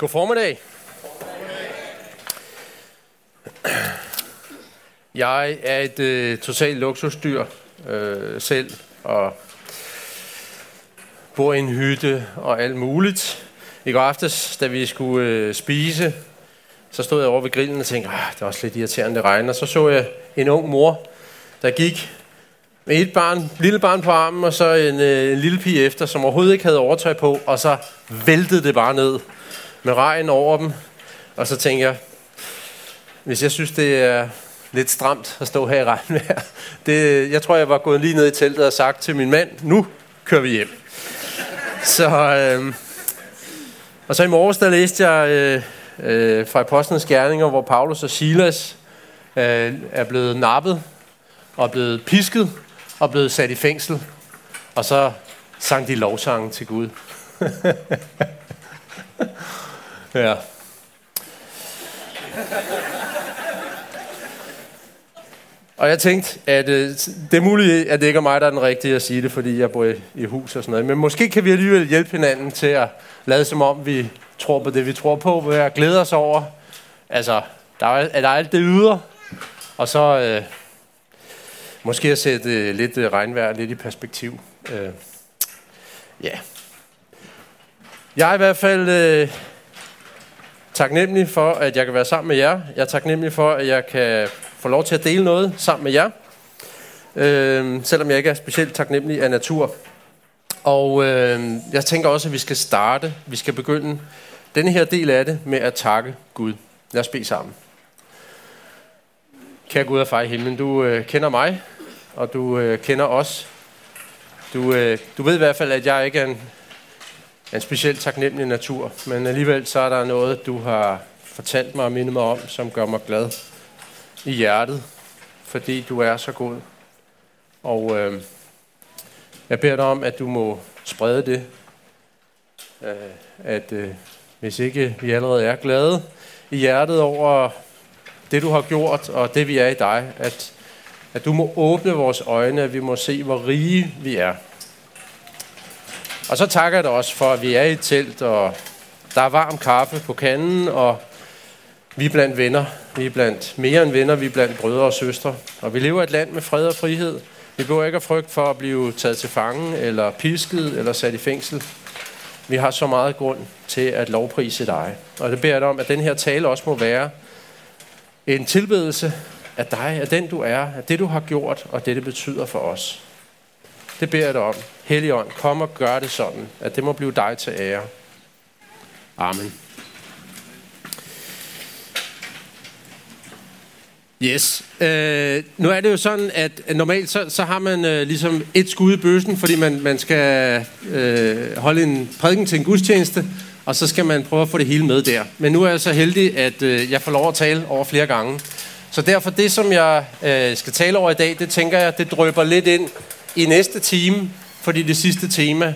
God formiddag. Jeg er et øh, totalt luksusdyr øh, selv, og bor i en hytte og alt muligt. I går aftes, da vi skulle øh, spise, så stod jeg over ved grillen og tænkte, ah, det er også lidt irriterende, det regner. Så så jeg en ung mor, der gik med et barn, lille barn på armen, og så en, øh, en lille pige efter, som overhovedet ikke havde overtøj på, og så væltede det bare ned med regn over dem. Og så tænkte jeg, hvis jeg synes, det er lidt stramt at stå her i regnvejr, det, jeg tror, jeg var gået lige ned i teltet og sagt til min mand, nu kører vi hjem. Så, øh, og så i morges, der læste jeg øh, øh, fra Apostlenes Gerninger, hvor Paulus og Silas øh, er blevet nappet og blevet pisket og blevet sat i fængsel. Og så sang de lovsangen til Gud. ja. Og jeg tænkte, at øh, det er muligt, at det ikke er mig, der er den rigtige at sige det, fordi jeg bor i, i hus og sådan noget. Men måske kan vi alligevel hjælpe hinanden til at lade som om, vi tror på det, vi tror på. Ved at glæde os over, altså, der er, er der alt det ydre, og så øh, måske at sætte øh, lidt øh, regnvejr lidt i perspektiv. Øh, ja. Jeg er i hvert fald øh, taknemmelig for, at jeg kan være sammen med jer. Jeg er taknemmelig for, at jeg kan få lov til at dele noget sammen med jer. Øh, selvom jeg ikke er specielt taknemmelig af natur. Og øh, jeg tænker også, at vi skal starte, vi skal begynde denne her del af det med at takke Gud. Lad os bede sammen. Kære Gud og far i himlen, du øh, kender mig, og du øh, kender os. Du, øh, du ved i hvert fald, at jeg ikke er en, en specielt taknemmelig natur, men alligevel så er der noget, du har fortalt mig og mindet mig om, som gør mig glad i hjertet, fordi du er så god. Og øh, jeg beder dig om, at du må sprede det, øh, at øh, hvis ikke vi allerede er glade i hjertet over det, du har gjort, og det, vi er i dig, at, at du må åbne vores øjne, at vi må se, hvor rige vi er. Og så takker jeg dig også for, at vi er i et telt, og der er varm kaffe på kanden, og vi er blandt venner. Vi er blandt mere end venner, vi er blandt brødre og søstre. Og vi lever i et land med fred og frihed. Vi behøver ikke at frygte for at blive taget til fange, eller pisket, eller sat i fængsel. Vi har så meget grund til at lovprise dig. Og det beder jeg dig om, at den her tale også må være en tilbedelse af dig, af den du er, af det du har gjort, og det det betyder for os. Det beder jeg dig om. Helligånd, kom og gør det sådan, at det må blive dig til ære. Amen. Yes. Øh, nu er det jo sådan, at normalt så, så har man øh, ligesom et skud i bøsen, fordi man, man skal øh, holde en prædiken til en gudstjeneste, og så skal man prøve at få det hele med der. Men nu er jeg så heldig, at øh, jeg får lov at tale over flere gange. Så derfor det, som jeg øh, skal tale over i dag, det tænker jeg, det drøber lidt ind i næste time, fordi det sidste tema,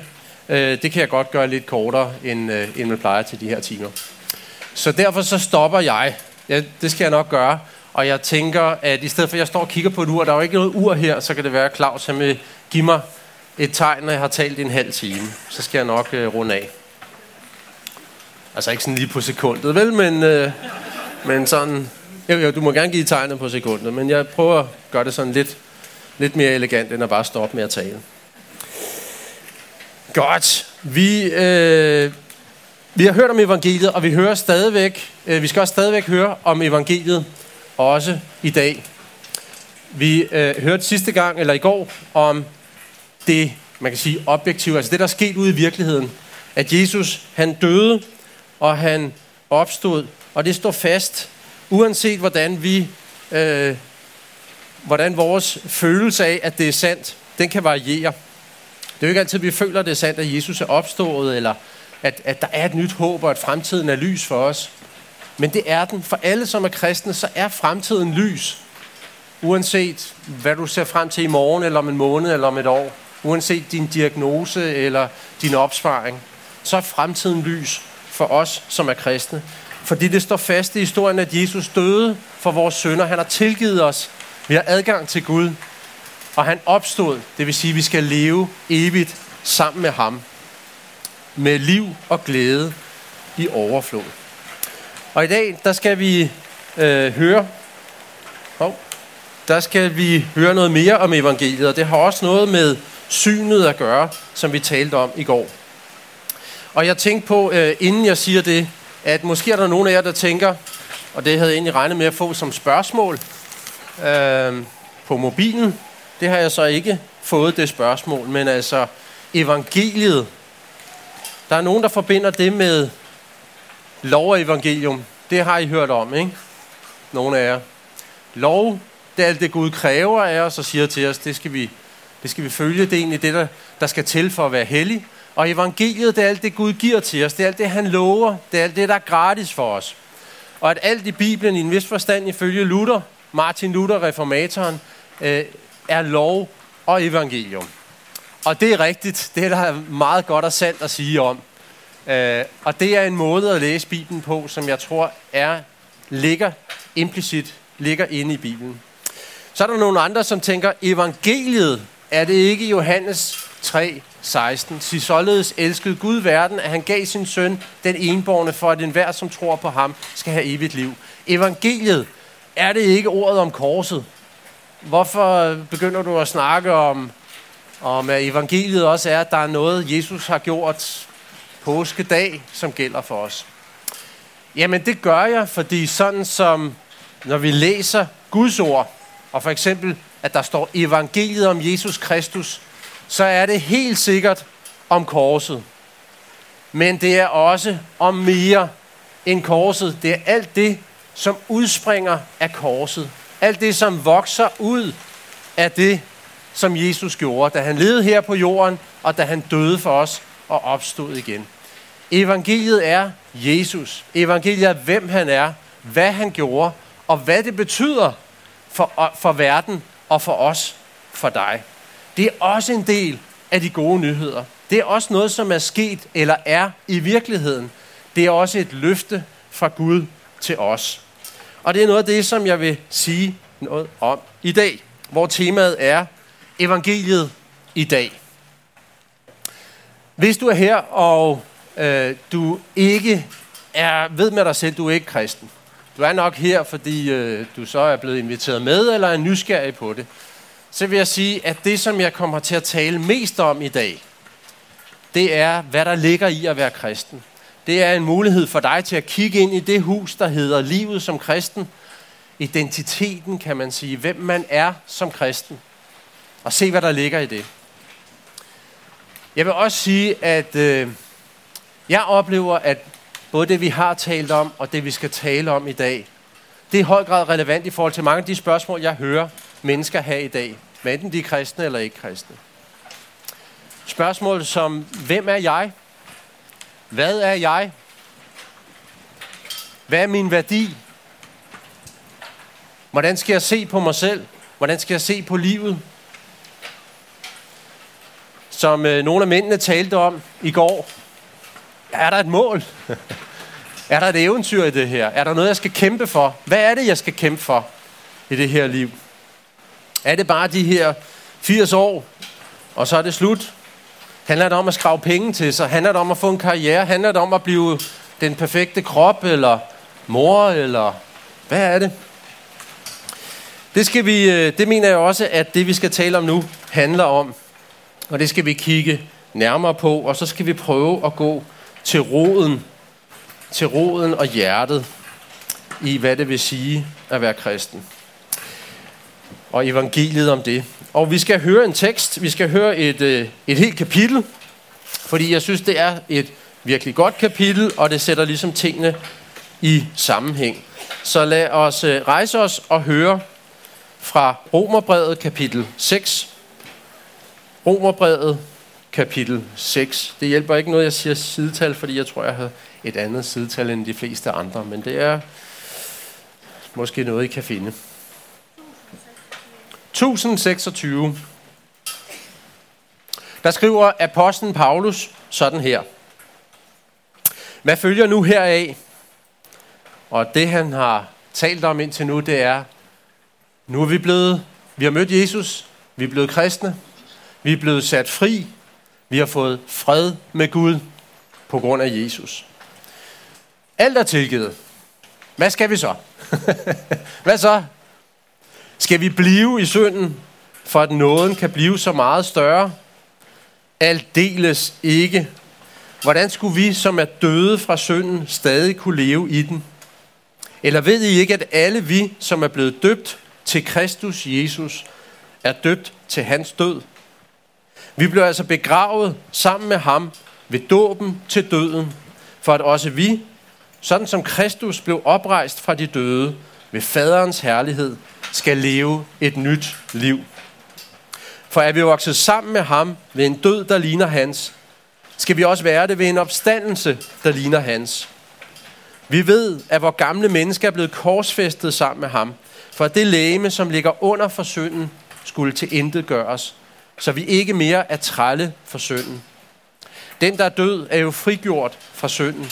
øh, det kan jeg godt gøre lidt kortere, end, øh, end man plejer til de her timer. Så derfor så stopper jeg. Ja, det skal jeg nok gøre. Og jeg tænker, at i stedet for at jeg står og kigger på et ur, der er jo ikke noget ur her, så kan det være, at Claus han vil give mig et tegn, når jeg har talt i en halv time. Så skal jeg nok øh, runde af. Altså ikke sådan lige på sekundet, vel? Men, øh, men sådan... Jo, jo, du må gerne give tegnet på sekundet, men jeg prøver at gøre det sådan lidt, lidt mere elegant, end at bare stoppe med at tale. Godt. Vi, øh, vi har hørt om evangeliet, og vi hører stadigvæk, øh, vi skal også stadigvæk høre om evangeliet også i dag. Vi øh, hørte sidste gang, eller i går, om det, man kan sige, objektive, altså det, der er sket ude i virkeligheden. At Jesus, han døde, og han opstod, og det står fast, uanset hvordan vi, øh, hvordan vores følelse af, at det er sandt, den kan variere. Det er jo ikke altid, vi føler, at det er sandt, at Jesus er opstået, eller at, at der er et nyt håb, og at fremtiden er lys for os. Men det er den. For alle, som er kristne, så er fremtiden lys. Uanset hvad du ser frem til i morgen, eller om en måned, eller om et år. Uanset din diagnose eller din opsparing. Så er fremtiden lys for os, som er kristne. Fordi det står fast i historien, at Jesus døde for vores sønder. Han har tilgivet os. Vi har adgang til Gud. Og han opstod. Det vil sige, at vi skal leve evigt sammen med ham. Med liv og glæde i overflod. Og i dag, der skal vi øh, høre, Hov, der skal vi høre noget mere om evangeliet, og det har også noget med synet at gøre, som vi talte om i går. Og jeg tænkte på, øh, inden jeg siger det, at måske er der nogen af jer, der tænker, og det havde jeg egentlig regnet med at få som spørgsmål øh, på mobilen. Det har jeg så ikke fået det spørgsmål, men altså evangeliet. Der er nogen, der forbinder det med lov og evangelium. Det har I hørt om, ikke? Nogle af jer. Lov, det er alt det Gud kræver af os og siger til os, det skal vi, det skal vi følge. Det er egentlig det, der, der skal til for at være hellig. Og evangeliet, det er alt det Gud giver til os. Det er alt det, han lover. Det er alt det, der er gratis for os. Og at alt i Bibelen, i en vis forstand ifølge Luther, Martin Luther, reformatoren, øh, er lov og evangelium. Og det er rigtigt. Det er der meget godt og sandt at sige om. Øh, og det er en måde at læse Bibelen på, som jeg tror er ligger implicit ligger inde i Bibelen. Så er der nogle andre, som tænker, evangeliet, er det ikke Johannes 3, 16? Sig således elskede Gud verden, at han gav sin søn, den enborne, for at enhver, som tror på ham, skal have evigt liv. Evangeliet, er det ikke ordet om korset? Hvorfor begynder du at snakke om, om at evangeliet også er, at der er noget, Jesus har gjort påskedag, som gælder for os? Jamen det gør jeg, fordi sådan som når vi læser Guds ord, og for eksempel, at der står evangeliet om Jesus Kristus, så er det helt sikkert om korset. Men det er også om mere end korset. Det er alt det, som udspringer af korset. Alt det, som vokser ud af det, som Jesus gjorde, da han levede her på jorden, og da han døde for os og opstod igen. Evangeliet er Jesus. Evangeliet er, hvem han er, hvad han gjorde, og hvad det betyder for, for verden og for os, for dig. Det er også en del af de gode nyheder. Det er også noget, som er sket eller er i virkeligheden. Det er også et løfte fra Gud til os. Og det er noget af det, som jeg vil sige noget om i dag, hvor temaet er evangeliet i dag. Hvis du er her, og øh, du ikke er, ved med dig selv, du er ikke kristen. Du er nok her, fordi øh, du så er blevet inviteret med, eller er nysgerrig på det. Så vil jeg sige, at det, som jeg kommer til at tale mest om i dag, det er, hvad der ligger i at være kristen. Det er en mulighed for dig til at kigge ind i det hus, der hedder livet som kristen. Identiteten, kan man sige. Hvem man er som kristen. Og se, hvad der ligger i det. Jeg vil også sige, at øh, jeg oplever, at både det, vi har talt om, og det, vi skal tale om i dag, det er i høj grad relevant i forhold til mange af de spørgsmål, jeg hører mennesker have i dag. Hvad Enten de er kristne eller ikke kristne. Spørgsmål som, hvem er jeg? Hvad er jeg? Hvad er min værdi? Hvordan skal jeg se på mig selv? Hvordan skal jeg se på livet? Som øh, nogle af mændene talte om i går, er der et mål? er der et eventyr i det her? Er der noget, jeg skal kæmpe for? Hvad er det, jeg skal kæmpe for i det her liv? Er det bare de her 80 år, og så er det slut? Handler det om at skrave penge til sig? Handler det om at få en karriere? Handler det om at blive den perfekte krop, eller mor, eller hvad er det? Det, skal vi, øh, det mener jeg også, at det vi skal tale om nu handler om. Og det skal vi kigge nærmere på, og så skal vi prøve at gå til roden, til roden og hjertet i, hvad det vil sige at være kristen. Og evangeliet om det. Og vi skal høre en tekst, vi skal høre et, øh, et helt kapitel, fordi jeg synes, det er et virkelig godt kapitel, og det sætter ligesom tingene i sammenhæng. Så lad os øh, rejse os og høre fra Romerbrevet kapitel 6. Romerbrevet kapitel 6. Det hjælper ikke noget, jeg siger sidetal, fordi jeg tror, jeg har et andet sidetal end de fleste andre, men det er måske noget, I kan finde. 1026. Der skriver apostlen Paulus sådan her. Hvad følger nu heraf? Og det han har talt om indtil nu, det er, nu er vi blevet, vi har mødt Jesus, vi er blevet kristne, vi er blevet sat fri, vi har fået fred med Gud på grund af Jesus. Alt er tilgivet. Hvad skal vi så? Hvad så? Skal vi blive i synden, for at nåden kan blive så meget større? Aldeles ikke. Hvordan skulle vi, som er døde fra synden, stadig kunne leve i den? Eller ved I ikke, at alle vi, som er blevet døbt til Kristus Jesus, er døbt til hans død? Vi blev altså begravet sammen med ham ved dåben til døden, for at også vi, sådan som Kristus blev oprejst fra de døde ved faderens herlighed, skal leve et nyt liv. For er vi vokset sammen med ham ved en død, der ligner hans, skal vi også være det ved en opstandelse, der ligner hans. Vi ved, at vores gamle mennesker er blevet korsfæstet sammen med ham, for at det læme, som ligger under for synden, skulle til intet gøres, så vi ikke mere er trælle for synden. Den, der er død, er jo frigjort fra synden.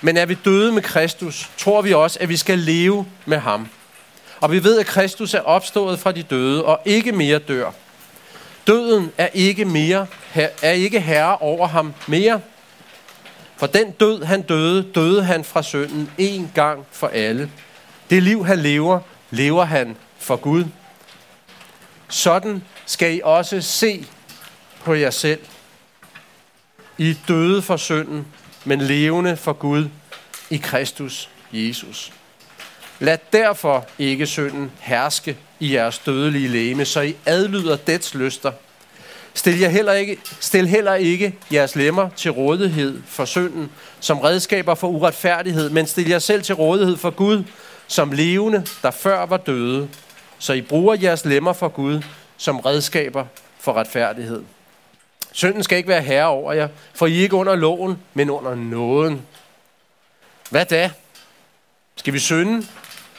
Men er vi døde med Kristus, tror vi også, at vi skal leve med ham. Og vi ved, at Kristus er opstået fra de døde og ikke mere dør. Døden er ikke, mere, er ikke herre over ham mere. For den død, han døde, døde han fra synden en gang for alle. Det liv, han lever, lever han for Gud. Sådan skal I også se på jer selv. I døde for synden, men levende for Gud i Kristus Jesus. Lad derfor ikke synden herske i jeres dødelige læme, så I adlyder dets lyster. Stil, jer heller ikke, stil heller ikke jeres lemmer til rådighed for synden, som redskaber for uretfærdighed, men stil jer selv til rådighed for Gud, som levende, der før var døde, så I bruger jeres lemmer for Gud som redskaber for retfærdighed. Synden skal ikke være herre over jer, for I er ikke under loven, men under nåden. Hvad da? Skal vi synde,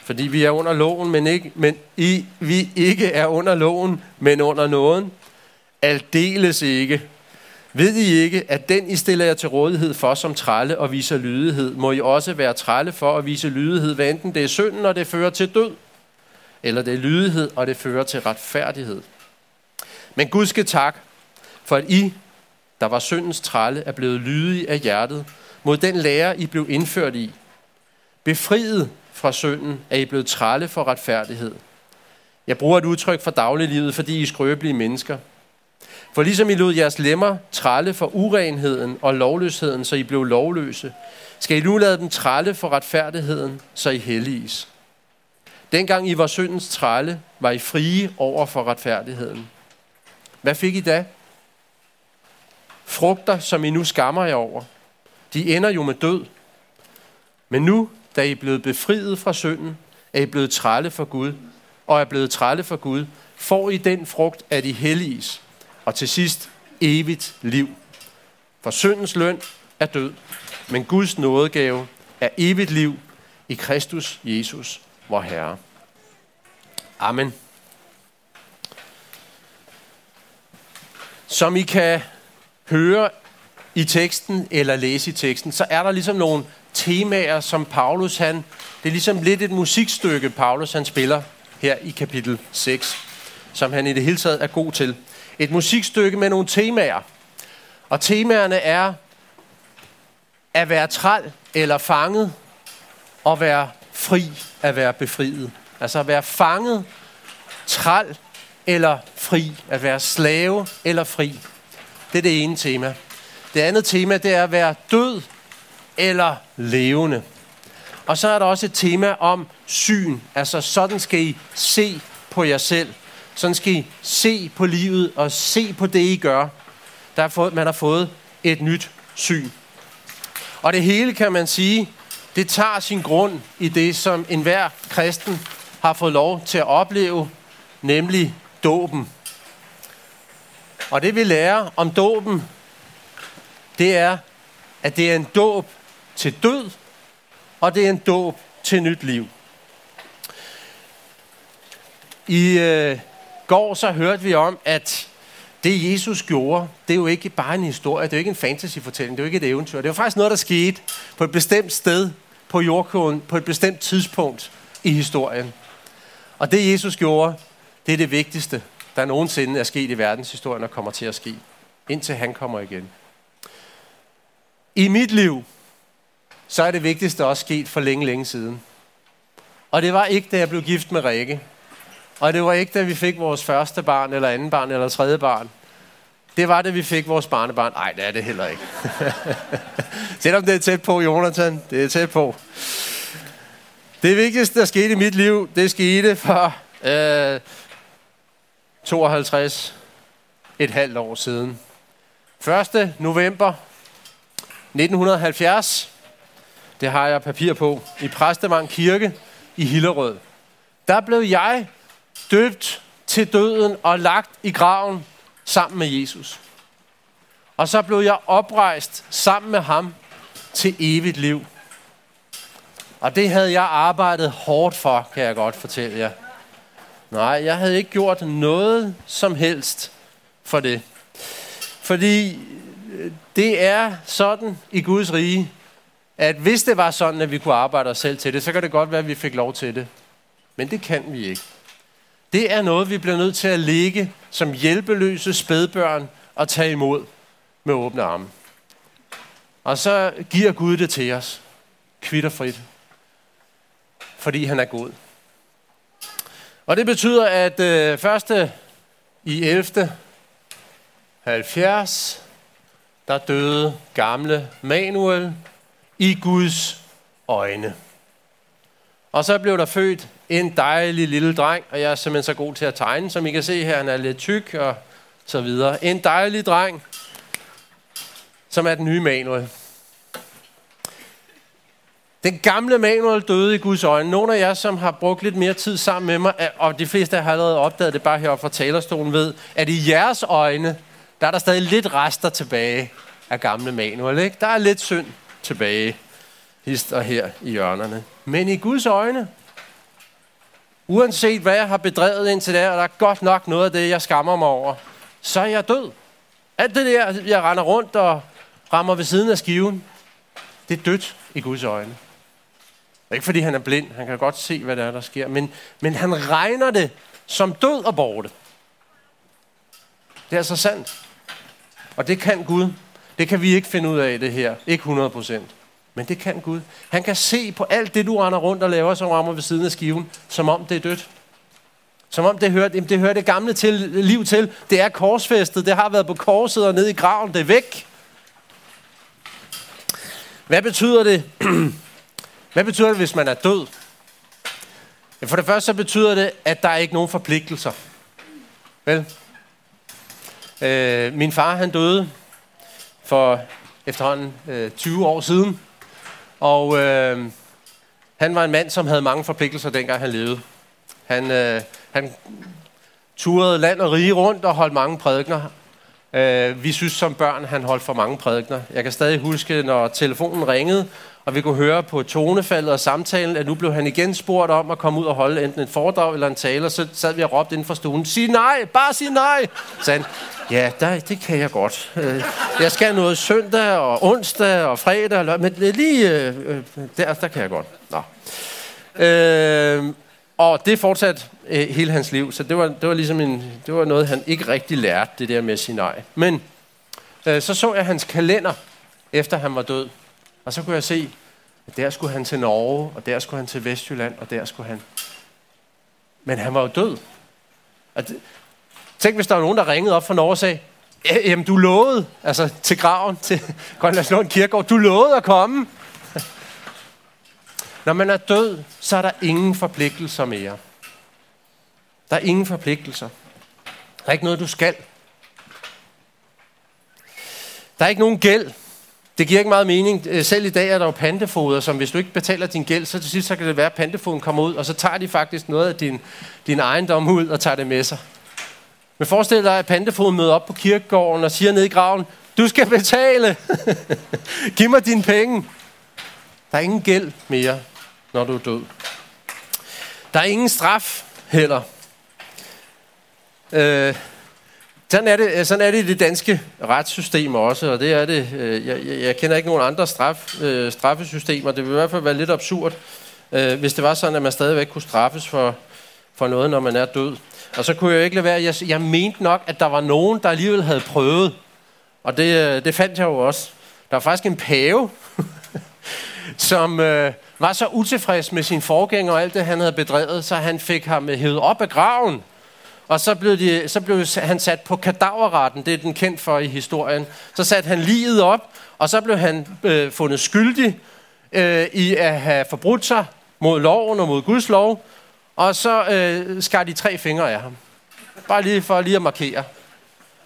fordi vi er under loven, men, ikke, men I, vi ikke er under loven, men under nåden? Aldeles ikke. Ved I ikke, at den I stiller jer til rådighed for som trælle og viser lydighed, må I også være trælle for at vise lydighed, hvad enten det er synden, og det fører til død, eller det er lydighed, og det fører til retfærdighed. Men Gud skal tak, for at I, der var syndens trælle, er blevet lydige af hjertet mod den lære, I blev indført i. Befriet fra synden er I blevet trælle for retfærdighed. Jeg bruger et udtryk for dagliglivet, fordi I er skrøbelige mennesker. For ligesom I lod jeres lemmer trælle for urenheden og lovløsheden, så I blev lovløse, skal I nu lade dem trælle for retfærdigheden, så I helliges. Dengang I var syndens trælle, var I frie over for retfærdigheden. Hvad fik I da? Frugter, som I nu skammer jer over. De ender jo med død. Men nu, da I er blevet befriet fra synden, er I blevet trælle for Gud, og er blevet trælle for Gud, får I den frugt af de helliges, og til sidst evigt liv. For syndens løn er død, men Guds nådegave er evigt liv i Kristus Jesus, vor Herre. Amen. Som I kan høre i teksten eller læse i teksten, så er der ligesom nogle temaer, som Paulus han, det er ligesom lidt et musikstykke, Paulus han spiller her i kapitel 6, som han i det hele taget er god til. Et musikstykke med nogle temaer. Og temaerne er at være træl eller fanget, og være fri at være befriet. Altså at være fanget, træl eller fri. At være slave eller fri. Det er det ene tema. Det andet tema, det er at være død eller levende. Og så er der også et tema om syn. Altså sådan skal I se på jer selv. Sådan skal I se på livet og se på det, I gør. Der er fået, man har fået et nyt syn. Og det hele, kan man sige, det tager sin grund i det, som enhver kristen har fået lov til at opleve, nemlig dåben. Og det vi lærer om dåben, det er, at det er en dåb til død, og det er en dåb til nyt liv. I øh, går så hørte vi om, at det Jesus gjorde, det er jo ikke bare en historie, det er jo ikke en fantasyfortælling, det er jo ikke et eventyr. Det er jo faktisk noget, der skete på et bestemt sted på jordkloden, på et bestemt tidspunkt i historien. Og det Jesus gjorde, det er det vigtigste, der nogensinde er sket i verdenshistorien og kommer til at ske, indtil han kommer igen. I mit liv, så er det vigtigste også sket for længe, længe siden. Og det var ikke, da jeg blev gift med Rikke. Og det var ikke, da vi fik vores første barn, eller anden barn, eller tredje barn. Det var, da vi fik vores barnebarn. Nej, det er det heller ikke. Selvom det er tæt på, Jonathan. Det er tæt på. Det vigtigste, der skete i mit liv, det skete for øh, 52 et halvt år siden. 1. november 1970, det har jeg papir på, i Præstemang Kirke i Hillerød. Der blev jeg døbt til døden og lagt i graven sammen med Jesus. Og så blev jeg oprejst sammen med ham til evigt liv. Og det havde jeg arbejdet hårdt for, kan jeg godt fortælle jer. Nej, jeg havde ikke gjort noget som helst for det. Fordi øh, det er sådan i Guds rige, at hvis det var sådan, at vi kunne arbejde os selv til det, så kan det godt være, at vi fik lov til det. Men det kan vi ikke. Det er noget, vi bliver nødt til at ligge som hjælpeløse spædbørn og tage imod med åbne arme. Og så giver Gud det til os, kvitterfrit, fordi han er god. Og det betyder, at øh, første i 11. 70, der døde gamle Manuel i Guds øjne. Og så blev der født en dejlig lille dreng, og jeg er simpelthen så god til at tegne, som I kan se her, han er lidt tyk og så videre. En dejlig dreng, som er den nye Manuel. Den gamle Manuel døde i Guds øjne. Nogle af jer, som har brugt lidt mere tid sammen med mig, og de fleste har allerede opdaget det bare heroppe fra talerstolen, ved, at i jeres øjne, der er der stadig lidt rester tilbage af gamle Manuel. Ikke? Der er lidt synd tilbage, hist og her i hjørnerne. Men i Guds øjne, uanset hvad jeg har bedrevet indtil der, og der er godt nok noget af det, jeg skammer mig over, så er jeg død. Alt det der, jeg render rundt og rammer ved siden af skiven, det er dødt i Guds øjne. Ikke fordi han er blind, han kan godt se, hvad der er, der sker, men, men han regner det som død og borte. Det er så sandt. Og det kan Gud. Det kan vi ikke finde ud af det her. Ikke 100 procent. Men det kan Gud. Han kan se på alt det, du render rundt og laver, som rammer ved siden af skiven, som om det er dødt. Som om det hører det, hører det gamle til, liv til. Det er korsfæstet. Det har været på korset og nede i graven. Det er væk. Hvad betyder det? Hvad betyder det, hvis man er død? For det første så betyder det, at der er ikke nogen forpligtelser. Vel? Øh, min far han døde for efterhånden øh, 20 år siden. Og øh, han var en mand, som havde mange forpligtelser, dengang han levede. Han, øh, han turede land og rige rundt og holdt mange prædikner. Øh, vi synes som børn, han holdt for mange prædikner. Jeg kan stadig huske, når telefonen ringede, og vi kunne høre på tonefaldet og samtalen, at nu blev han igen spurgt om at komme ud og holde enten et foredrag eller en tale, og så sad vi og råbte inden for stuen, sig nej, bare sig nej. Så han, ja, der, det kan jeg godt. Øh, jeg skal noget søndag og onsdag og fredag, men lige øh, øh, der, der kan jeg godt. Nå. Øh, og det fortsatte øh, hele hans liv, så det var, det var ligesom en, det var noget, han ikke rigtig lærte, det der med at sige nej. Men øh, så så jeg hans kalender, efter han var død. Og så kunne jeg se, at der skulle han til Norge, og der skulle han til Vestjylland, og der skulle han. Men han var jo død. Og det, tænk, hvis der var nogen, der ringede op fra Norge og sagde, jamen du lovede, altså til graven, til Grønlandslund Kirkegård, du lovede at komme. Når man er død, så er der ingen forpligtelser mere. Der er ingen forpligtelser. Der er ikke noget, du skal. Der er ikke nogen gæld. Det giver ikke meget mening. Øh, selv i dag er der jo pantefoder, som hvis du ikke betaler din gæld, så til sidst så kan det være, at pantefoden kommer ud, og så tager de faktisk noget af din, din ejendom ud og tager det med sig. Men forestil dig, at pantefoden møder op på kirkegården og siger ned i graven, du skal betale. Giv mig dine penge. Der er ingen gæld mere, når du er død. Der er ingen straf heller. Øh, sådan er, det, øh, sådan er det i det danske retssystem også, og det er det. Øh, jeg, jeg, kender ikke nogen andre straf, øh, straffesystemer. Det vil i hvert fald være lidt absurd, øh, hvis det var sådan, at man stadigvæk kunne straffes for, for noget, når man er død. Og så kunne jeg ikke lade være. Jeg, jeg mente nok, at der var nogen, der alligevel havde prøvet. Og det, øh, det fandt jeg jo også. Der er faktisk en pave, som øh, var så utilfreds med sin forgænger og alt det, han havde bedrevet, så han fik ham hævet op af graven. Og så blev, de, så blev han sat på kadaverretten, det er den kendt for i historien. Så satte han livet op, og så blev han øh, fundet skyldig øh, i at have forbrudt sig mod loven og mod Guds lov. Og så øh, skar de tre fingre af ham. Bare lige for lige at markere.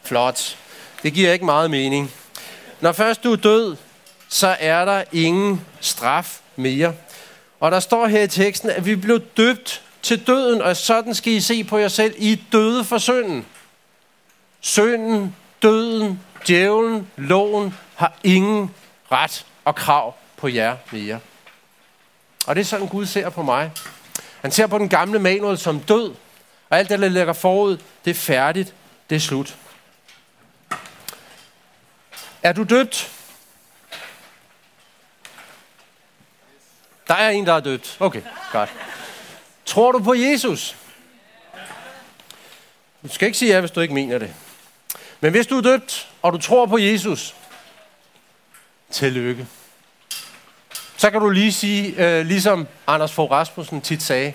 Flot. Det giver ikke meget mening. Når først du er død, så er der ingen straf mere. Og der står her i teksten, at vi blev døbt til døden, og sådan skal I se på jer selv. I døde for synden. Synden, døden, djævlen, loven har ingen ret og krav på jer mere. Og det er sådan, Gud ser på mig. Han ser på den gamle Manuel som død, og alt det, der ligger forud, det er færdigt, det er slut. Er du døbt? Der er en, der er døbt. Okay, godt. Tror du på Jesus? Du skal ikke sige ja, hvis du ikke mener det. Men hvis du er døbt, og du tror på Jesus, tillykke. Så kan du lige sige, øh, ligesom Anders Fogh Rasmussen tit sagde,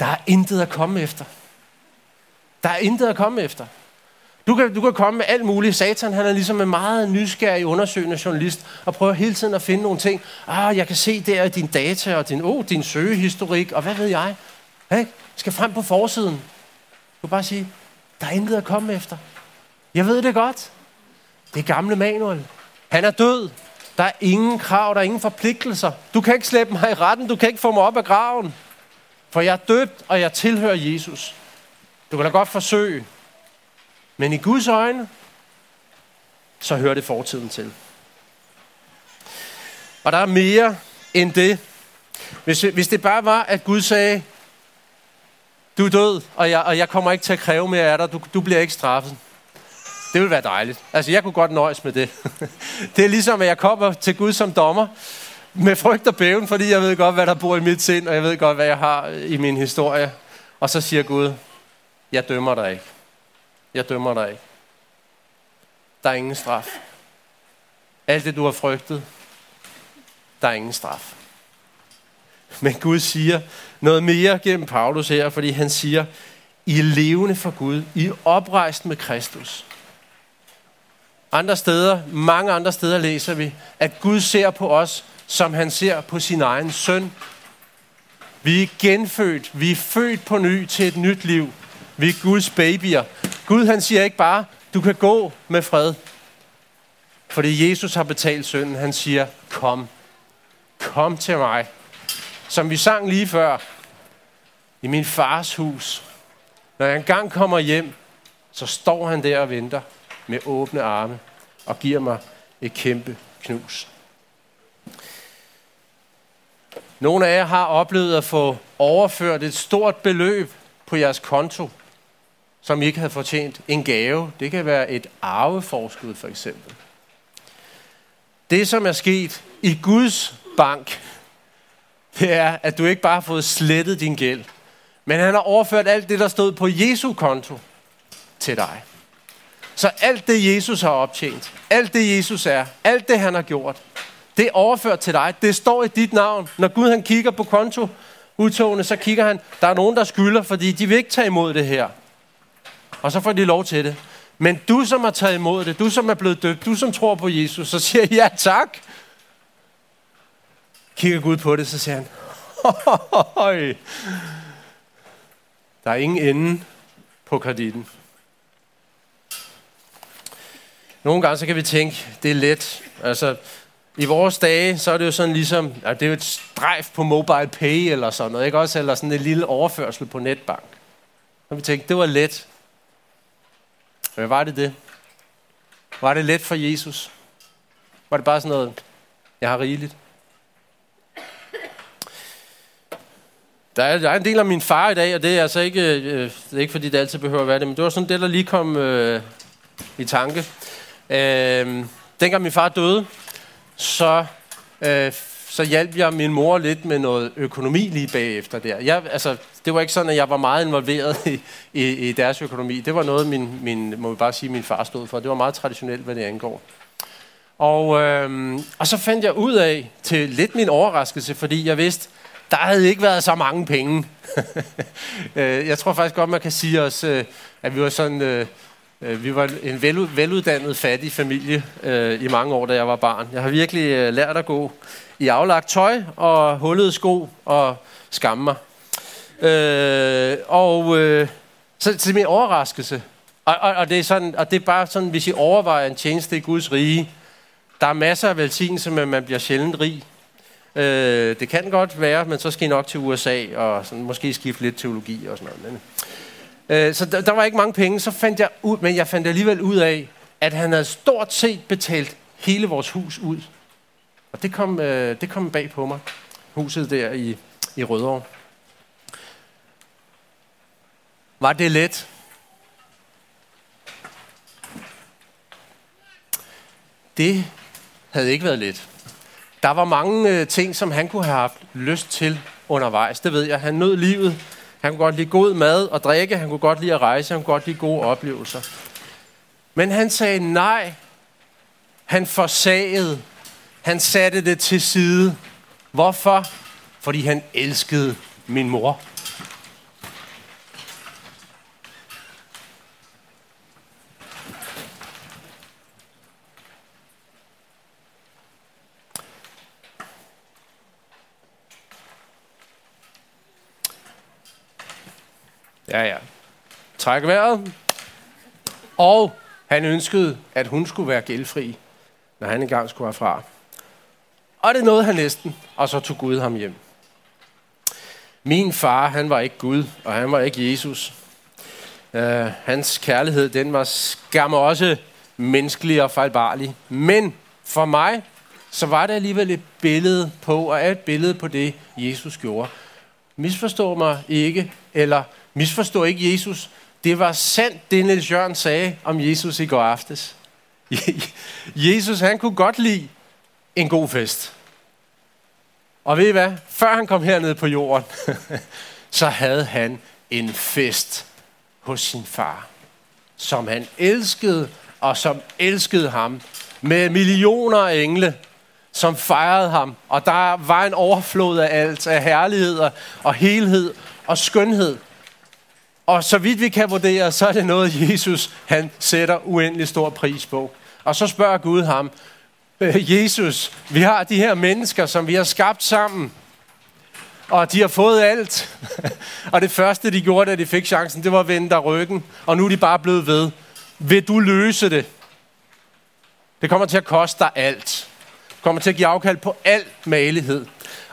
der er intet at komme efter. Der er intet at komme efter. Du kan, du kan komme med alt muligt. Satan han er ligesom en meget nysgerrig undersøgende journalist og prøver hele tiden at finde nogle ting. Ah, jeg kan se der i din data og din, oh, din søgehistorik og hvad ved jeg. Hey, skal frem på forsiden. Du kan bare sige, der er intet at komme efter. Jeg ved det godt. Det er gamle Manuel. Han er død. Der er ingen krav, der er ingen forpligtelser. Du kan ikke slæbe mig i retten, du kan ikke få mig op af graven. For jeg er døbt, og jeg tilhører Jesus. Du kan da godt forsøge. Men i Guds øjne, så hører det fortiden til. Og der er mere end det. Hvis, hvis det bare var, at Gud sagde, du er død, og jeg, og jeg kommer ikke til at kræve mere af dig, du, du bliver ikke straffet. Det ville være dejligt. Altså, jeg kunne godt nøjes med det. det er ligesom, at jeg kommer til Gud som dommer, med frygt og bæven, fordi jeg ved godt, hvad der bor i mit sind, og jeg ved godt, hvad jeg har i min historie. Og så siger Gud, jeg dømmer dig ikke. Jeg dømmer dig ikke. Der er ingen straf. Alt det, du har frygtet, der er ingen straf. Men Gud siger noget mere gennem Paulus her, fordi han siger, I er levende for Gud. I er oprejst med Kristus. Andre steder, mange andre steder læser vi, at Gud ser på os, som han ser på sin egen søn. Vi er genfødt. Vi er født på ny til et nyt liv. Vi er Guds babyer. Gud han siger ikke bare, du kan gå med fred. Fordi Jesus har betalt synden. Han siger, kom. Kom til mig. Som vi sang lige før. I min fars hus. Når jeg engang kommer hjem, så står han der og venter med åbne arme og giver mig et kæmpe knus. Nogle af jer har oplevet at få overført et stort beløb på jeres konto, som I ikke havde fortjent. En gave. Det kan være et arveforskud for eksempel. Det, som er sket i Guds bank, det er, at du ikke bare har fået slettet din gæld, men han har overført alt det, der stod på Jesu konto til dig. Så alt det, Jesus har optjent, alt det, Jesus er, alt det, han har gjort, det er overført til dig. Det står i dit navn. Når Gud han kigger på konto, udtogene, så kigger han, der er nogen, der skylder, fordi de vil ikke tage imod det her. Og så får de lov til det. Men du, som har taget imod det, du, som er blevet døbt, du, som tror på Jesus, så siger ja tak. Kigger Gud på det, så siger han, Høj. der er ingen ende på kreditten. Nogle gange så kan vi tænke, det er let. Altså, i vores dage, så er det jo sådan ligesom, at det er jo et strejf på mobile pay eller sådan noget, ikke også? Eller sådan en lille overførsel på netbank. Så vi tænkte, det var let. Men var det det? Var det let for Jesus? Var det bare sådan noget, jeg har rigeligt? Der er, der er en del af min far i dag, og det er altså ikke, øh, øh, det er ikke fordi det altid behøver at være det, men det var sådan det, der lige kom øh, i tanke. Øh, dengang min far døde, så, øh, så hjalp jeg min mor lidt med noget økonomi lige bagefter der. Jeg, altså, det var ikke sådan, at jeg var meget involveret i, i, i deres økonomi. Det var noget, min, min, må vi bare sige, min far stod for. Det var meget traditionelt, hvad det angår. Og, øhm, og så fandt jeg ud af, til lidt min overraskelse, fordi jeg vidste, der havde ikke været så mange penge. Øh, jeg tror faktisk godt, man kan sige os, øh, at vi var sådan... Øh, Øh, vi var en veluddannet, fattig familie øh, i mange år, da jeg var barn. Jeg har virkelig øh, lært at gå i aflagt tøj og hullede sko og skamme mig. Øh, og øh, så til min overraskelse, og, og, og, det er sådan, og det er bare sådan, hvis I overvejer en tjeneste i Guds rige, der er masser af velsignelse, men man bliver sjældent rig. Øh, det kan godt være, men så skal I nok til USA og sådan, måske skifte lidt teologi og sådan noget. Men, øh, så der, der var ikke mange penge. Så fandt jeg ud, men jeg fandt alligevel ud af, at han havde stort set betalt hele vores hus ud. Og det kom, øh, det kom bag på mig. Huset der i, i Rødovre. Var det let? Det havde ikke været let. Der var mange øh, ting, som han kunne have haft lyst til undervejs. Det ved jeg. Han nød livet. Han kunne godt lide god mad og drikke. Han kunne godt lide at rejse. Han kunne godt lide gode oplevelser. Men han sagde nej. Han forsagede. Han satte det til side. Hvorfor? Fordi han elskede min mor. Ja, ja trække vejret. Og han ønskede, at hun skulle være gældfri, når han engang skulle herfra. Og det nåede han næsten, og så tog Gud ham hjem. Min far, han var ikke Gud, og han var ikke Jesus. Uh, hans kærlighed, den var skam også menneskelig og fejlbarlig. Men for mig, så var det alligevel et billede på, og er et billede på det, Jesus gjorde. Misforstå mig ikke, eller Misforstå ikke Jesus. Det var sandt, det Niels Jørgen sagde om Jesus i går aftes. Jesus, han kunne godt lide en god fest. Og ved I hvad? Før han kom herned på jorden, så havde han en fest hos sin far, som han elskede, og som elskede ham, med millioner af engle, som fejrede ham. Og der var en overflod af alt, af herligheder og helhed og skønhed. Og så vidt vi kan vurdere, så er det noget, Jesus han sætter uendelig stor pris på. Og så spørger Gud ham, øh, Jesus, vi har de her mennesker, som vi har skabt sammen, og de har fået alt. og det første, de gjorde, da de fik chancen, det var at vende der ryggen, og nu er de bare blevet ved. Vil du løse det? Det kommer til at koste dig alt. Det kommer til at give afkald på al malighed.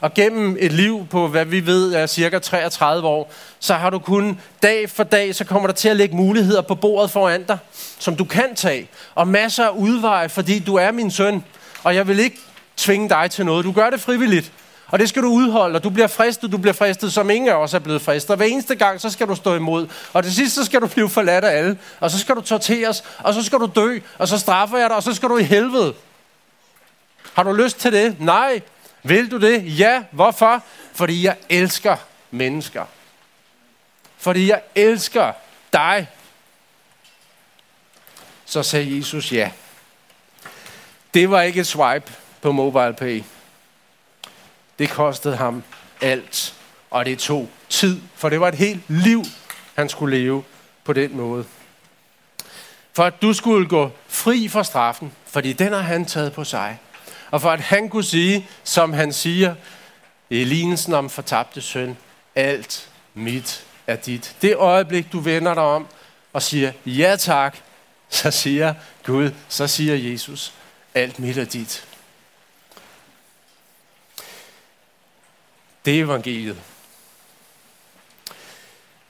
Og gennem et liv på, hvad vi ved er cirka 33 år, så har du kun dag for dag, så kommer der til at lægge muligheder på bordet foran dig, som du kan tage. Og masser af udveje, fordi du er min søn. Og jeg vil ikke tvinge dig til noget. Du gør det frivilligt. Og det skal du udholde, og du bliver fristet, du bliver fristet, som ingen af os er blevet fristet. Og hver eneste gang, så skal du stå imod. Og til sidst, så skal du blive forladt af alle. Og så skal du torteres, og så skal du dø, og så straffer jeg dig, og så skal du i helvede. Har du lyst til det? Nej. Vil du det? Ja. Hvorfor? Fordi jeg elsker mennesker. Fordi jeg elsker dig. Så sagde Jesus ja. Det var ikke et swipe på MobilePay. Det kostede ham alt. Og det tog tid, for det var et helt liv, han skulle leve på den måde. For at du skulle gå fri fra straffen, fordi den har han taget på sig og for at han kunne sige, som han siger i lignelsen om fortabte søn, alt mit er dit. Det øjeblik, du vender dig om og siger, ja tak, så siger Gud, så siger Jesus, alt mit er dit. Det er evangeliet.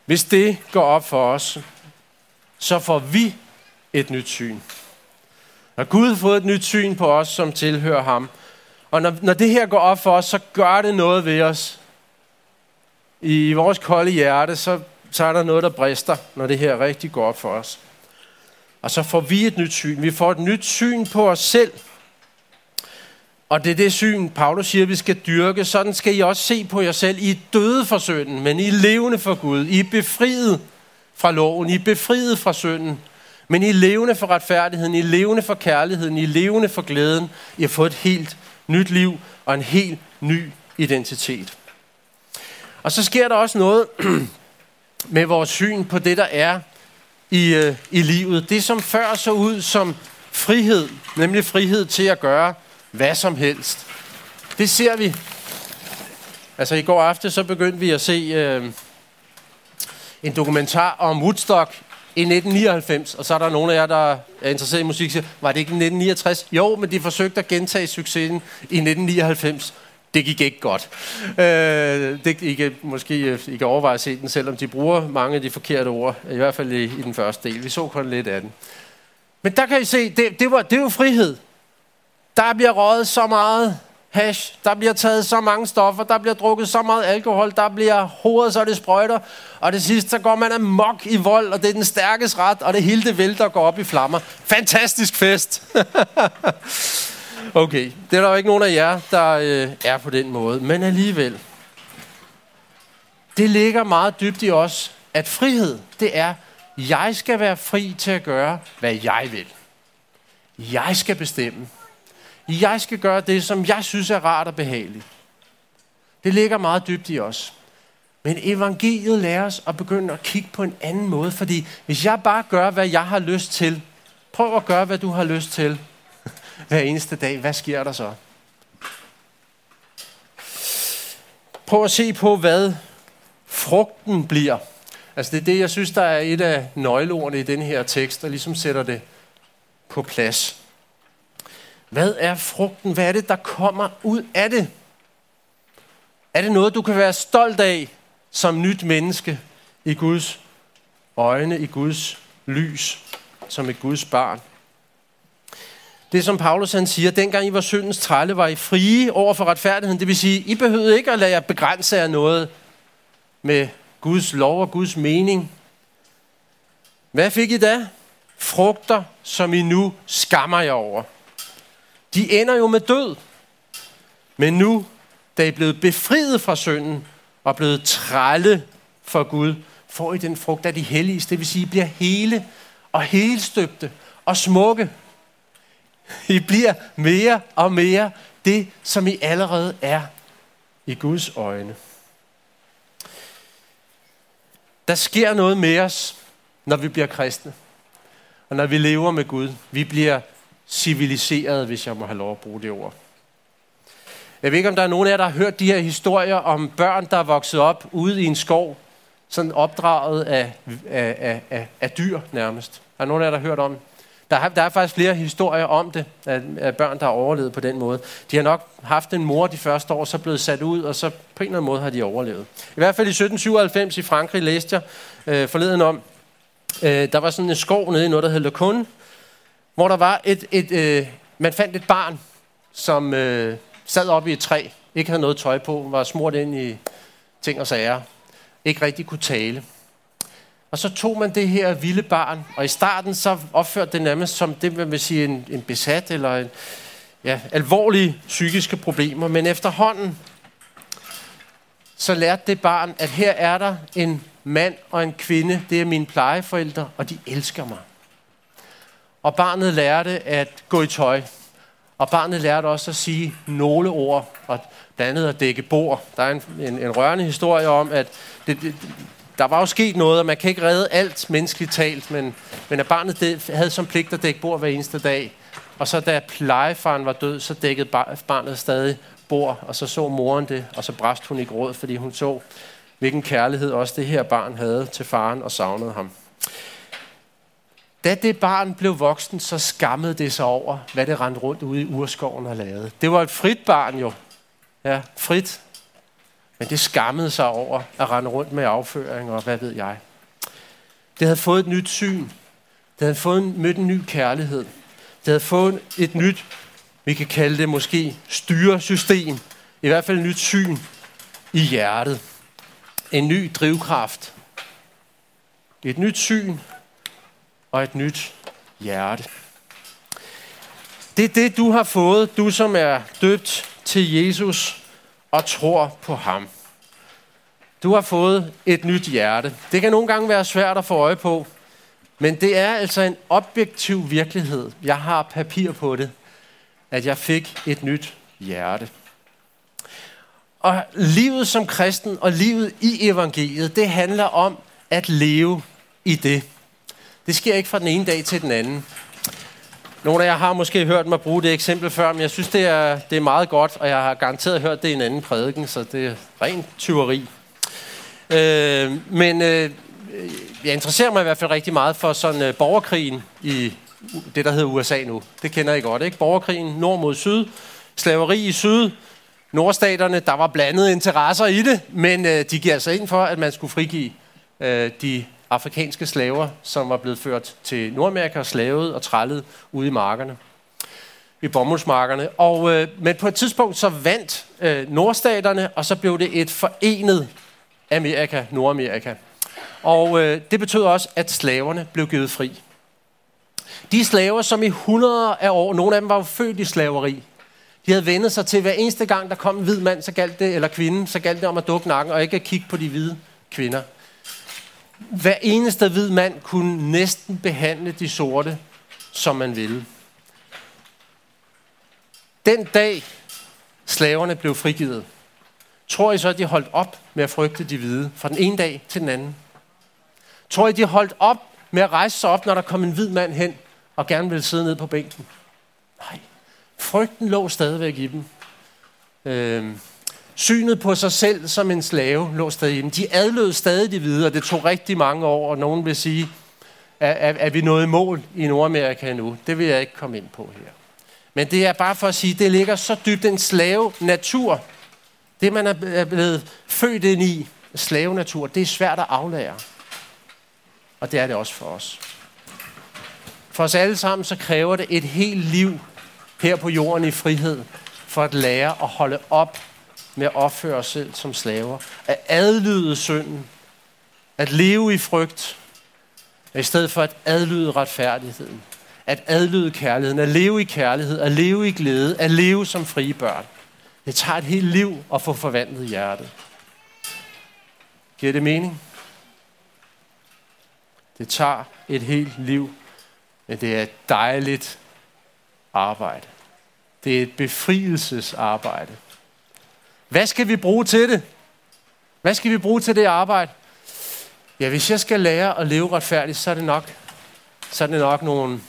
Hvis det går op for os, så får vi et nyt syn. Når Gud har fået et nyt syn på os, som tilhører ham, og når, når det her går op for os, så gør det noget ved os. I vores kolde hjerte, så, så er der noget, der brister, når det her rigtig går op for os. Og så får vi et nyt syn. Vi får et nyt syn på os selv. Og det er det syn, Paulus siger, vi skal dyrke. Sådan skal I også se på jer selv. I er døde for synden, men I er levende for Gud. I er befriet fra loven. I er befriet fra synden. Men I er levende for retfærdigheden, I er levende for kærligheden, I er levende for glæden. I har fået et helt nyt liv og en helt ny identitet. Og så sker der også noget med vores syn på det, der er i, øh, i livet. Det, som før så ud som frihed, nemlig frihed til at gøre hvad som helst. Det ser vi. Altså i går aften så begyndte vi at se øh, en dokumentar om Woodstock i 1999, og så er der nogle af jer, der er interesseret i musik, siger, var det ikke 1969? Jo, men de forsøgte at gentage succesen i 1999. Det gik ikke godt. Øh, det, I, kan, måske I kan overveje at se den, selvom de bruger mange af de forkerte ord, i hvert fald i, i den første del. Vi så kun lidt af den. Men der kan I se, det, det, var, det er jo frihed. Der bliver røget så meget hash, der bliver taget så mange stoffer, der bliver drukket så meget alkohol, der bliver hovedet, så det sprøjter, og det sidste, så går man amok i vold, og det er den stærkes ret, og det hele det vælter går op i flammer. Fantastisk fest! okay, det er der jo ikke nogen af jer, der øh, er på den måde, men alligevel. Det ligger meget dybt i os, at frihed, det er, jeg skal være fri til at gøre, hvad jeg vil. Jeg skal bestemme. Jeg skal gøre det, som jeg synes er rart og behageligt. Det ligger meget dybt i os. Men evangeliet lærer os at begynde at kigge på en anden måde, fordi hvis jeg bare gør, hvad jeg har lyst til, prøv at gøre, hvad du har lyst til hver eneste dag, hvad sker der så? Prøv at se på, hvad frugten bliver. Altså det er det, jeg synes, der er et af nøgleordene i den her tekst, der ligesom sætter det på plads. Hvad er frugten? Hvad er det, der kommer ud af det? Er det noget, du kan være stolt af som nyt menneske i Guds øjne, i Guds lys, som et Guds barn? Det som Paulus han siger, dengang I var syndens trælle, var I frie over for retfærdigheden. Det vil sige, I behøvede ikke at lade jer begrænse af noget med Guds lov og Guds mening. Hvad fik I da? Frugter, som I nu skammer jer over. De ender jo med død. Men nu, da I er blevet befriet fra synden og blevet trælle for Gud, får I den frugt af de hellige. Det vil sige, I bliver hele og helstøbte og smukke. I bliver mere og mere det, som I allerede er i Guds øjne. Der sker noget med os, når vi bliver kristne. Og når vi lever med Gud. Vi bliver civiliseret, hvis jeg må have lov at bruge det ord. Jeg ved ikke, om der er nogen af jer, der har hørt de her historier om børn, der er vokset op ude i en skov, sådan opdraget af, af, af, af, af dyr nærmest. Er nogen af jer, der har hørt om der er, der er faktisk flere historier om det, af, af børn, der har overlevet på den måde. De har nok haft en mor de første år, så blevet sat ud, og så på en eller anden måde har de overlevet. I hvert fald i 1797 i Frankrig læste jeg øh, forleden om, øh, der var sådan en skov nede i noget, der hed Le Cun, hvor der var et, et øh, man fandt et barn, som øh, sad oppe i et træ, ikke havde noget tøj på, var smurt ind i ting og sager, ikke rigtig kunne tale. Og så tog man det her vilde barn, og i starten så opførte det nærmest som det, man vil sige, en, en besat eller en, ja, alvorlige psykiske problemer. Men efterhånden, så lærte det barn, at her er der en mand og en kvinde, det er mine plejeforældre, og de elsker mig. Og barnet lærte at gå i tøj. Og barnet lærte også at sige nogle ord, og blandt andet at dække bord. Der er en, en, en rørende historie om, at det, det, der var jo sket noget, og man kan ikke redde alt menneskeligt talt, men, men at barnet det, havde som pligt at dække bord hver eneste dag. Og så da plejefaren var død, så dækkede barnet stadig bord, og så så moren det, og så bræst hun i gråd, fordi hun så, hvilken kærlighed også det her barn havde til faren og savnede ham. Da det barn blev voksen, så skammede det sig over, hvad det rendte rundt ude i urskoven og lavede. Det var et frit barn jo. Ja, frit. Men det skammede sig over at rende rundt med afføring og hvad ved jeg. Det havde fået et nyt syn. Det havde fået en, mødt en ny kærlighed. Det havde fået et nyt, vi kan kalde det måske, styresystem. I hvert fald et nyt syn i hjertet. En ny drivkraft. Et nyt syn og et nyt hjerte. Det er det, du har fået, du som er døbt til Jesus og tror på ham. Du har fået et nyt hjerte. Det kan nogle gange være svært at få øje på, Men det er altså en objektiv virkelighed. Jeg har papir på det, at jeg fik et nyt hjerte. Og livet som kristen og livet i evangeliet, det handler om at leve i det. Det sker ikke fra den ene dag til den anden. Nogle af jer har måske hørt mig bruge det eksempel før, men jeg synes, det er, det er meget godt, og jeg har garanteret hørt det i en anden prædiken, så det er rent tyveri. Øh, men øh, jeg interesserer mig i hvert fald rigtig meget for sådan øh, borgerkrigen i det, der hedder USA nu. Det kender I godt, ikke? Borgerkrigen nord mod syd, slaveri i syd, nordstaterne, der var blandede interesser i det, men øh, de giver altså ind for, at man skulle frigive øh, de afrikanske slaver, som var blevet ført til Nordamerika og slavet og trællet ude i markerne, i bomuldsmarkerne. Og, øh, men på et tidspunkt så vandt øh, nordstaterne, og så blev det et forenet Amerika, Nordamerika. Og øh, det betød også, at slaverne blev givet fri. De slaver, som i hundreder af år, nogle af dem var jo født i slaveri, de havde vendet sig til, hver eneste gang, der kom en hvid mand, så galt det, eller kvinde, så galt det om at dukke nakken og ikke at kigge på de hvide kvinder. Hver eneste hvid mand kunne næsten behandle de sorte, som man ville. Den dag, slaverne blev frigivet, tror I så, at de holdt op med at frygte de hvide fra den ene dag til den anden? Tror I, de holdt op med at rejse sig op, når der kom en hvid mand hen og gerne ville sidde ned på bænken? Nej. Frygten lå stadigvæk i dem. Øh, synet på sig selv som en slave lå stadig i. De adlød stadig videre, det tog rigtig mange år, og nogen vil sige, er, er, er vi nået mål i Nordamerika nu. Det vil jeg ikke komme ind på her. Men det er bare for at sige, det ligger så dybt en slave natur. Det, man er blevet født ind i, slave natur, det er svært at aflære. Og det er det også for os. For os alle sammen, så kræver det et helt liv her på jorden i frihed, for at lære at holde op med at opføre os selv som slaver. At adlyde synden. At leve i frygt. I stedet for at adlyde retfærdigheden. At adlyde kærligheden. At leve i kærlighed. At leve i glæde. At leve som frie børn. Det tager et helt liv at få forvandlet hjertet. Giver det mening? Det tager et helt liv, men det er et dejligt arbejde. Det er et befrielsesarbejde. Hvad skal vi bruge til det? Hvad skal vi bruge til det arbejde? Ja, hvis jeg skal lære at leve retfærdigt, så er det nok, så er det nok nogle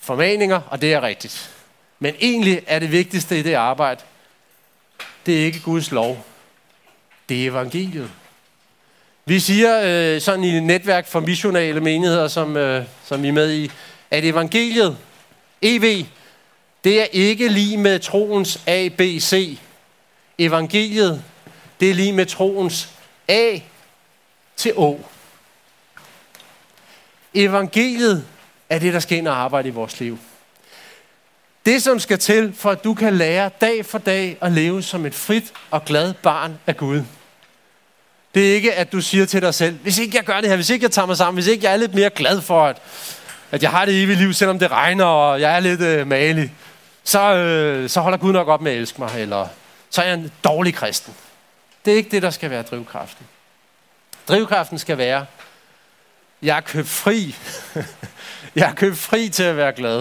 formaninger, og det er rigtigt. Men egentlig er det vigtigste i det arbejde, det er ikke Guds lov. Det er evangeliet. Vi siger øh, sådan i et netværk for missionale menigheder, som, øh, som vi er med i, at evangeliet, EV, det er ikke lige med troens A, B, C. Evangeliet, det er lige med troens A til Å. Evangeliet er det, der skal ind og arbejde i vores liv. Det, som skal til, for at du kan lære dag for dag at leve som et frit og glad barn af Gud. Det er ikke, at du siger til dig selv, hvis ikke jeg gør det her, hvis ikke jeg tager mig sammen, hvis ikke jeg er lidt mere glad for, at, at jeg har det evige liv, selvom det regner, og jeg er lidt øh, malig, så, øh, så holder Gud nok op med at elske mig, eller så er jeg en dårlig kristen. Det er ikke det, der skal være drivkraften. Drivkraften skal være, jeg er købt fri. jeg er købt fri til at være glad.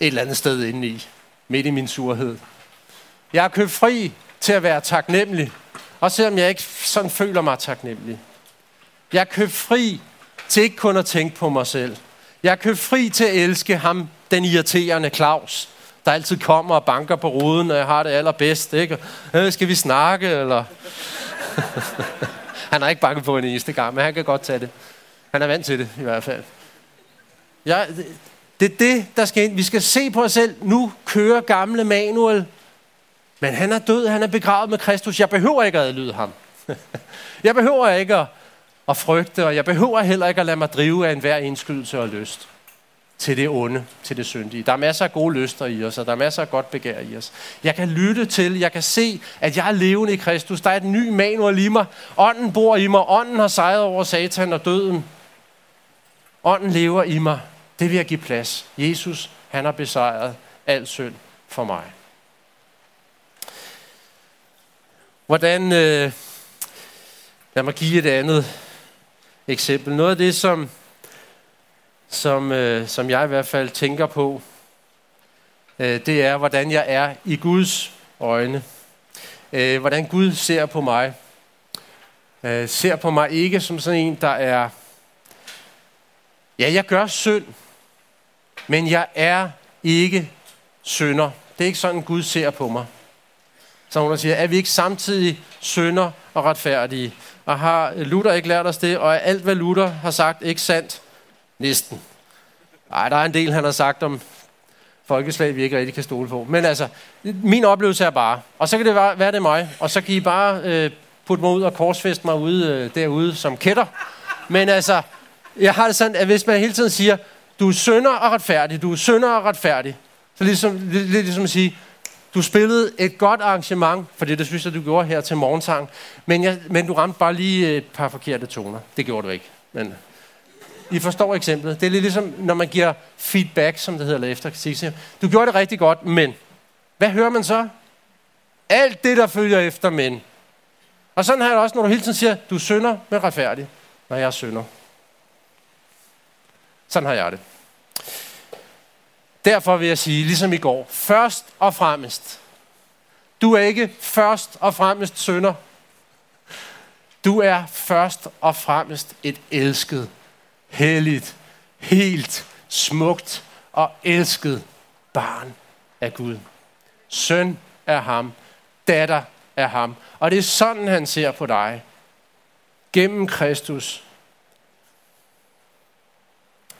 Et eller andet sted indeni, midt i min surhed. Jeg er købt fri til at være taknemmelig, også selvom jeg ikke sådan føler mig taknemmelig. Jeg er købt fri til ikke kun at tænke på mig selv. Jeg er købt fri til at elske ham, den irriterende Claus, der altid kommer og banker på ruden, og jeg har det allerbedst, ikke? Øh, skal vi snakke, eller... han har ikke banket på en eneste gang, men han kan godt tage det. Han er vant til det, i hvert fald. Ja, det, det er det, der skal ind. Vi skal se på os selv. Nu kører gamle Manuel. Men han er død, han er begravet med Kristus. Jeg behøver ikke at adlyde ham. jeg behøver ikke at, at frygte, og jeg behøver heller ikke at lade mig drive af enhver indskydelse og lyst til det onde, til det syndige. Der er masser af gode lyster i os, og der er masser af godt begær i os. Jeg kan lytte til, jeg kan se, at jeg er levende i Kristus. Der er et ny manual i mig. Ånden bor i mig. Ånden har sejret over satan og døden. Ånden lever i mig. Det vil jeg give plads. Jesus, han har besejret al synd for mig. Hvordan, øh, lad mig give et andet eksempel. Noget af det, som som, øh, som jeg i hvert fald tænker på, øh, det er, hvordan jeg er i Guds øjne. Øh, hvordan Gud ser på mig. Øh, ser på mig ikke som sådan en, der er... Ja, jeg gør synd, men jeg er ikke synder. Det er ikke sådan, Gud ser på mig. Så hun siger, er vi ikke samtidig synder og retfærdige? Og har Luther ikke lært os det? Og er alt, hvad Luther har sagt, ikke sandt? Næsten. Nej, der er en del, han har sagt om folkeslag, vi ikke rigtig kan stole på. Men altså, min oplevelse er bare, og så kan det være, hvad det mig, og så kan I bare øh, putte mig ud og korsfeste mig ude, øh, derude som kætter. Men altså, jeg har det sådan, at hvis man hele tiden siger, du er sønder og retfærdig, du er sønder og retfærdig, så ligesom, lidt, lidt ligesom at sige, du spillede et godt arrangement, for det, det synes jeg, du gjorde her til morgensang, men, jeg, men du ramte bare lige et par forkerte toner. Det gjorde du ikke. Men i forstår eksemplet. Det er lidt ligesom, når man giver feedback, som det hedder, eller efter. Du gjorde det rigtig godt, men hvad hører man så? Alt det, der følger efter men. Og sådan har jeg også, når du hele tiden siger, du synder, men retfærdig, når jeg synder. Sådan har jeg det. Derfor vil jeg sige, ligesom i går, først og fremmest, du er ikke først og fremmest sønder. Du er først og fremmest et elsket, helligt, helt, smukt og elsket barn af Gud. Søn er ham, datter er ham. Og det er sådan, han ser på dig. Gennem Kristus.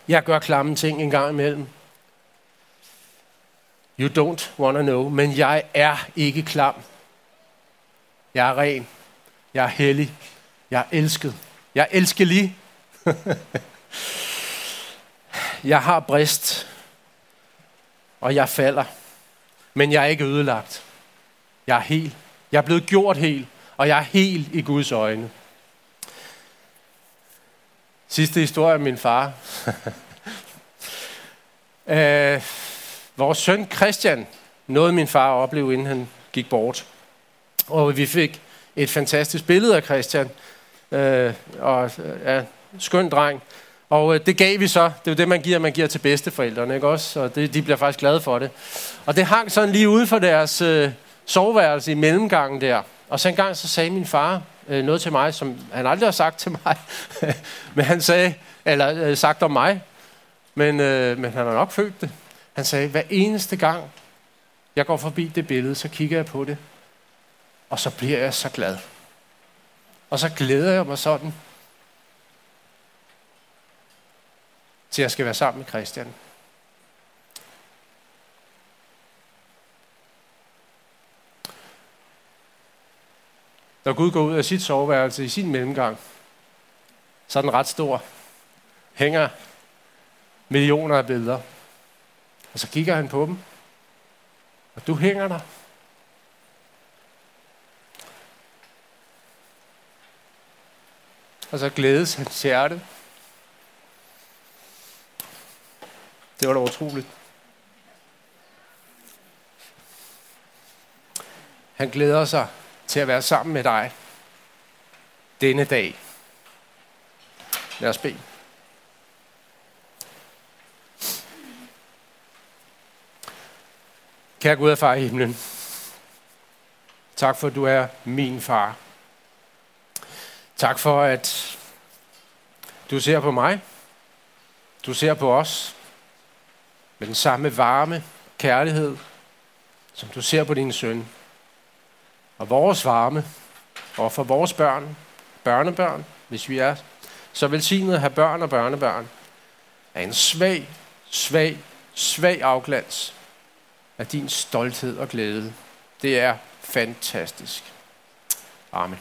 Jeg gør klamme ting en gang imellem. You don't wanna know, men jeg er ikke klam. Jeg er ren. Jeg er hellig. Jeg er elsket. Jeg elsker lige. jeg har brist. Og jeg falder. Men jeg er ikke ødelagt. Jeg er hel. Jeg er blevet gjort hel, Og jeg er hel i Guds øjne. Sidste historie om min far. øh, Vores søn Christian nåede min far at opleve, inden han gik bort. Og vi fik et fantastisk billede af Christian. Øh, og ja, skøn dreng. Og øh, det gav vi så. Det er jo det, man giver, man giver til bedsteforældrene, ikke også? Og det, de bliver faktisk glade for det. Og det hang sådan lige ude for deres øh, soveværelse i mellemgangen der. Og så en gang så sagde min far øh, noget til mig, som han aldrig har sagt til mig. men han sagde, eller øh, sagt om mig. Men, øh, men han har nok følt det. Han sagde, hver eneste gang, jeg går forbi det billede, så kigger jeg på det, og så bliver jeg så glad. Og så glæder jeg mig sådan, til jeg skal være sammen med Christian. Når Gud går ud af sit soveværelse i sin mellemgang, så er den ret stor. Hænger millioner af billeder. Og så kigger han på dem. Og du hænger der. Og så glædes hans hjerte. Det var da utroligt. Han glæder sig til at være sammen med dig denne dag. Lad os bede. Kære Gud og far i himlen, tak for, at du er min far. Tak for, at du ser på mig. Du ser på os med den samme varme kærlighed, som du ser på din søn. Og vores varme, og for vores børn, børnebørn, hvis vi er så velsignet at have børn og børnebørn, er en svag, svag, svag afglans af din stolthed og glæde. Det er fantastisk. Amen.